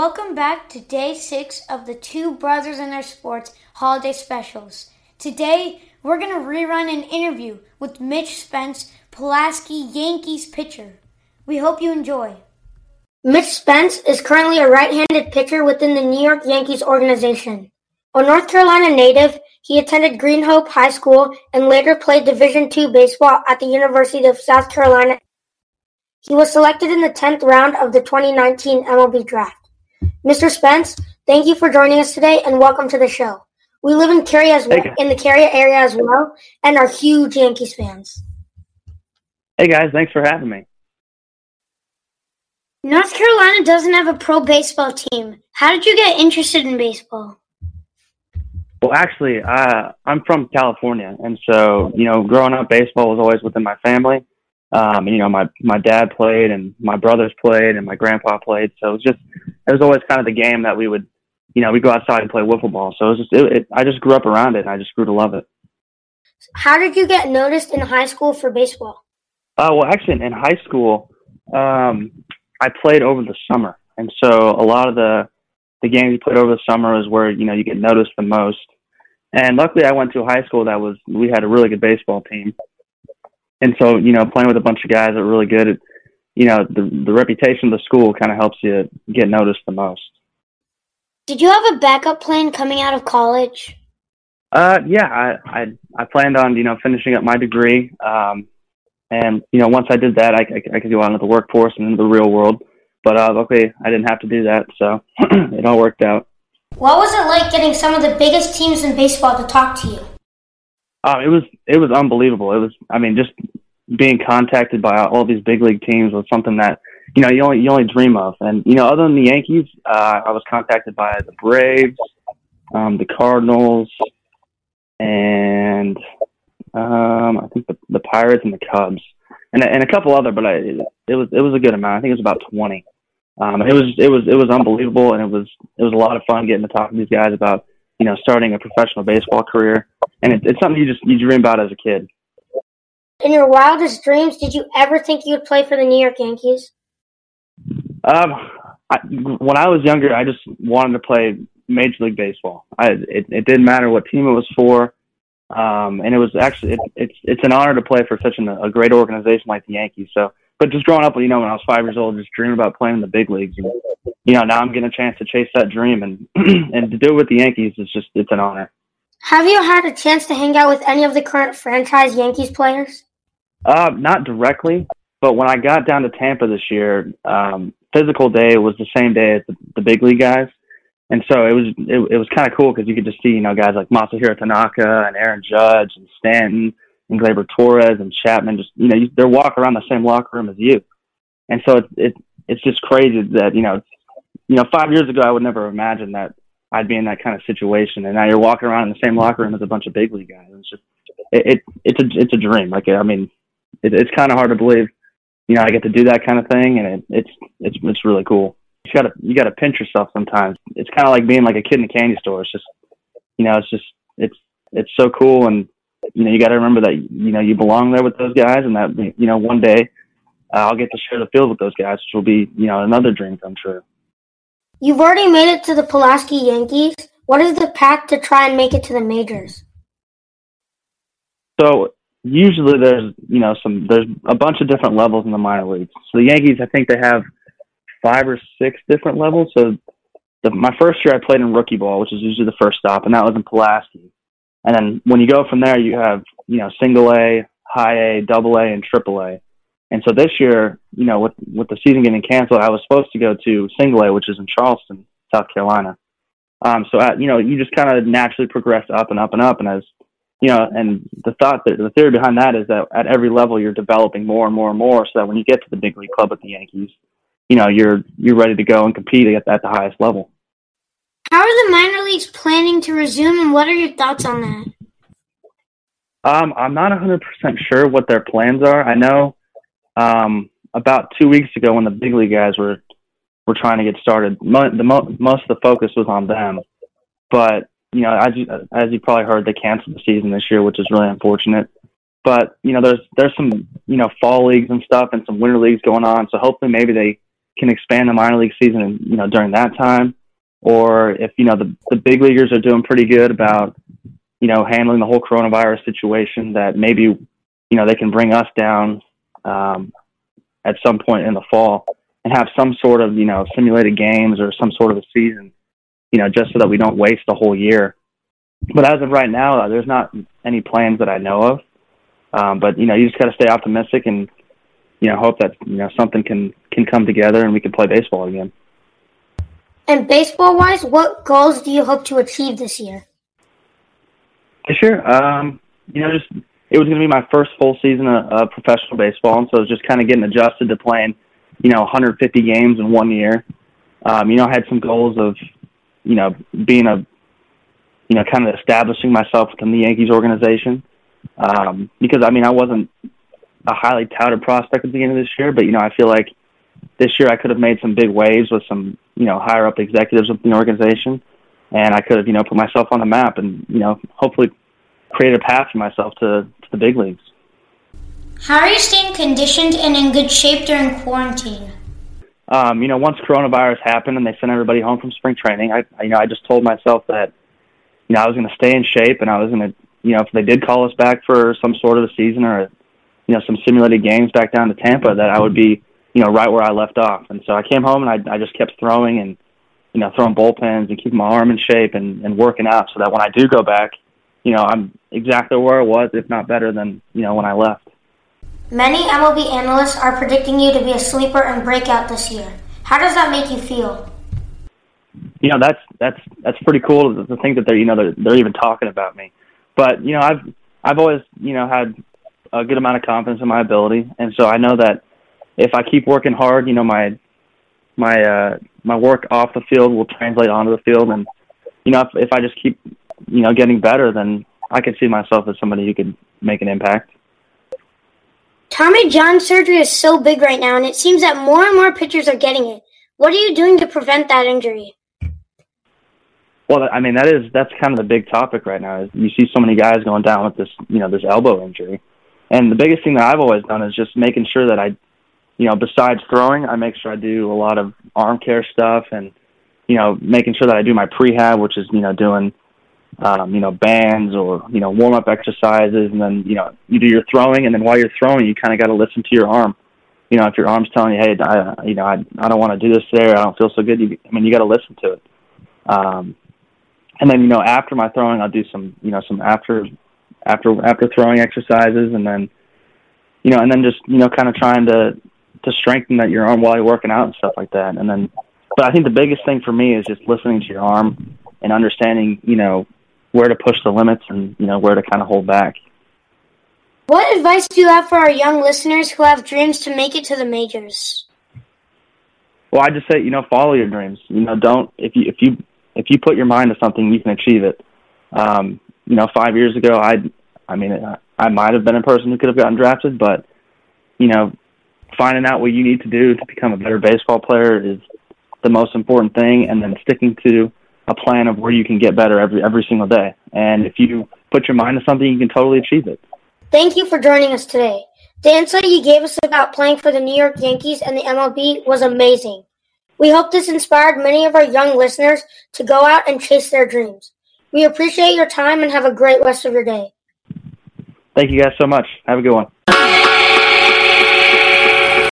Welcome back to day six of the Two Brothers and Their Sports holiday specials. Today, we're going to rerun an interview with Mitch Spence, Pulaski Yankees pitcher. We hope you enjoy. Mitch Spence is currently a right handed pitcher within the New York Yankees organization. A North Carolina native, he attended Green Hope High School and later played Division II baseball at the University of South Carolina. He was selected in the 10th round of the 2019 MLB Draft. Mr. Spence, thank you for joining us today and welcome to the show. We live in Cary as well, in the Cary area as well, and are huge Yankees fans. Hey guys, thanks for having me. North Carolina doesn't have a pro baseball team. How did you get interested in baseball? Well, actually, uh, I'm from California, and so you know, growing up, baseball was always within my family. Um, you know, my my dad played, and my brothers played, and my grandpa played. So it was just it was always kind of the game that we would, you know, we'd go outside and play wiffle ball. So it was just it, it, I just grew up around it, and I just grew to love it. How did you get noticed in high school for baseball? Uh, well, actually, in high school, um, I played over the summer, and so a lot of the the games you played over the summer is where you know you get noticed the most. And luckily, I went to a high school that was we had a really good baseball team, and so you know playing with a bunch of guys that were really good. It, you know the the reputation of the school kind of helps you get noticed the most. Did you have a backup plan coming out of college? Uh, yeah, I I, I planned on you know finishing up my degree, um, and you know once I did that, I, I, I could go out into the workforce and into the real world. But uh, luckily, I didn't have to do that, so it all worked out. What was it like getting some of the biggest teams in baseball to talk to you? Um, it was it was unbelievable. It was I mean just being contacted by all these big league teams was something that you know you only you only dream of. And you know other than the Yankees, uh, I was contacted by the Braves, um, the Cardinals, and um, I think the, the Pirates and the Cubs, and and a couple other. But I, it was it was a good amount. I think it was about twenty. Um, it was it was it was unbelievable, and it was it was a lot of fun getting to talk to these guys about you know starting a professional baseball career, and it, it's something you just you dream about as a kid. In your wildest dreams, did you ever think you would play for the New York Yankees? Um, I, when I was younger, I just wanted to play Major League Baseball. I it, it didn't matter what team it was for, um, and it was actually it, it's it's an honor to play for such an, a great organization like the Yankees. So but just growing up, you know, when I was five years old, just dreaming about playing in the big leagues. And, you know, now I'm getting a chance to chase that dream, and and to do it with the Yankees is just it's an honor. Have you had a chance to hang out with any of the current franchise Yankees players? Uh, not directly, but when I got down to Tampa this year, um, physical day was the same day as the, the big league guys, and so it was it, it was kind of cool because you could just see you know guys like Masahiro Tanaka and Aaron Judge and Stanton and Gleyber Torres and Chapman just you know you, they're walking around the same locker room as you, and so it's it, it's just crazy that you know you know five years ago I would never have imagined that I'd be in that kind of situation, and now you're walking around in the same locker room as a bunch of big league guys. It's just it, it it's a it's a dream. Like I mean, it, it's kind of hard to believe. You know, I get to do that kind of thing, and it, it's it's it's really cool. You gotta you gotta pinch yourself sometimes. It's kind of like being like a kid in a candy store. It's just you know, it's just it's it's so cool and you know, you got to remember that you know you belong there with those guys, and that you know one day uh, I'll get to share the field with those guys, which will be you know another dream come true. You've already made it to the Pulaski Yankees. What is the path to try and make it to the majors? So usually there's you know some there's a bunch of different levels in the minor leagues. So the Yankees, I think they have five or six different levels. So the, my first year I played in rookie ball, which is usually the first stop, and that was in Pulaski. And then when you go from there, you have, you know, single A, high A, double A, and triple A. And so this year, you know, with, with the season getting canceled, I was supposed to go to single A, which is in Charleston, South Carolina. Um, so, at, you know, you just kind of naturally progress up and up and up. And as, you know, and the thought that the theory behind that is that at every level you're developing more and more and more so that when you get to the big league club with the Yankees, you know, you're, you're ready to go and compete at, at the highest level. How are the minor leagues planning to resume, and what are your thoughts on that? Um, I'm not 100% sure what their plans are. I know um, about two weeks ago when the big league guys were were trying to get started, the mo- most of the focus was on them. But you know, as you, as you probably heard, they canceled the season this year, which is really unfortunate. But you know, there's there's some you know fall leagues and stuff, and some winter leagues going on. So hopefully, maybe they can expand the minor league season, you know, during that time, or if you know the the big leaguers are doing pretty good about you know handling the whole coronavirus situation, that maybe you know they can bring us down um, at some point in the fall and have some sort of you know simulated games or some sort of a season, you know, just so that we don't waste the whole year. But as of right now, there's not any plans that I know of. Um, but you know, you just got to stay optimistic and you know hope that you know something can can come together and we can play baseball again. And baseball wise, what goals do you hope to achieve this year? Sure. um, you know, just it was going to be my first full season of, of professional baseball, and so just kind of getting adjusted to playing, you know, 150 games in one year. Um, you know, I had some goals of, you know, being a, you know, kind of establishing myself within the Yankees organization. Um, because I mean, I wasn't a highly touted prospect at the end of this year, but you know, I feel like this year I could have made some big waves with some, you know, higher up executives within the organization, and I could have, you know, put myself on the map and, you know, hopefully create a path for myself to, to the big leagues. How are you staying conditioned and in good shape during quarantine? Um, you know, once coronavirus happened and they sent everybody home from spring training, I, you know, I just told myself that, you know, I was going to stay in shape and I was going to, you know, if they did call us back for some sort of a season or, you know, some simulated games back down to Tampa, that I would be, you know, right where I left off. And so I came home and I, I just kept throwing and, you know, throwing bullpens and keeping my arm in shape and, and working out so that when I do go back, you know, I'm exactly where I was, if not better than, you know, when I left. Many MLB analysts are predicting you to be a sleeper and breakout this year. How does that make you feel? You know, that's that's that's pretty cool to think that they're you know they're, they're even talking about me. But you know, I've I've always you know had a good amount of confidence in my ability, and so I know that if I keep working hard, you know, my my uh, my work off the field will translate onto the field, and you know, if, if I just keep you know getting better, then I could see myself as somebody who could make an impact. Tommy John surgery is so big right now, and it seems that more and more pitchers are getting it. What are you doing to prevent that injury? Well, I mean that is that's kind of the big topic right now. Is you see so many guys going down with this, you know, this elbow injury, and the biggest thing that I've always done is just making sure that I, you know, besides throwing, I make sure I do a lot of arm care stuff, and you know, making sure that I do my prehab, which is you know doing um, you know, bands or, you know, warm up exercises. And then, you know, you do your throwing. And then while you're throwing, you kind of got to listen to your arm. You know, if your arm's telling you, hey, I, you know, I, I don't want to do this there. I don't feel so good. You, I mean, you got to listen to it. Um, and then, you know, after my throwing, I'll do some, you know, some after, after, after throwing exercises. And then, you know, and then just, you know, kind of trying to, to strengthen that your arm while you're working out and stuff like that. And then, but I think the biggest thing for me is just listening to your arm and understanding, you know, where to push the limits and you know where to kind of hold back. What advice do you have for our young listeners who have dreams to make it to the majors? Well, I just say you know follow your dreams. You know, don't if you if you if you put your mind to something, you can achieve it. Um, you know, five years ago, I I mean, I might have been a person who could have gotten drafted, but you know, finding out what you need to do to become a better baseball player is the most important thing, and then sticking to a plan of where you can get better every every single day. And if you put your mind to something, you can totally achieve it. Thank you for joining us today. The insight you gave us about playing for the New York Yankees and the MLB was amazing. We hope this inspired many of our young listeners to go out and chase their dreams. We appreciate your time and have a great rest of your day. Thank you guys so much. Have a good one.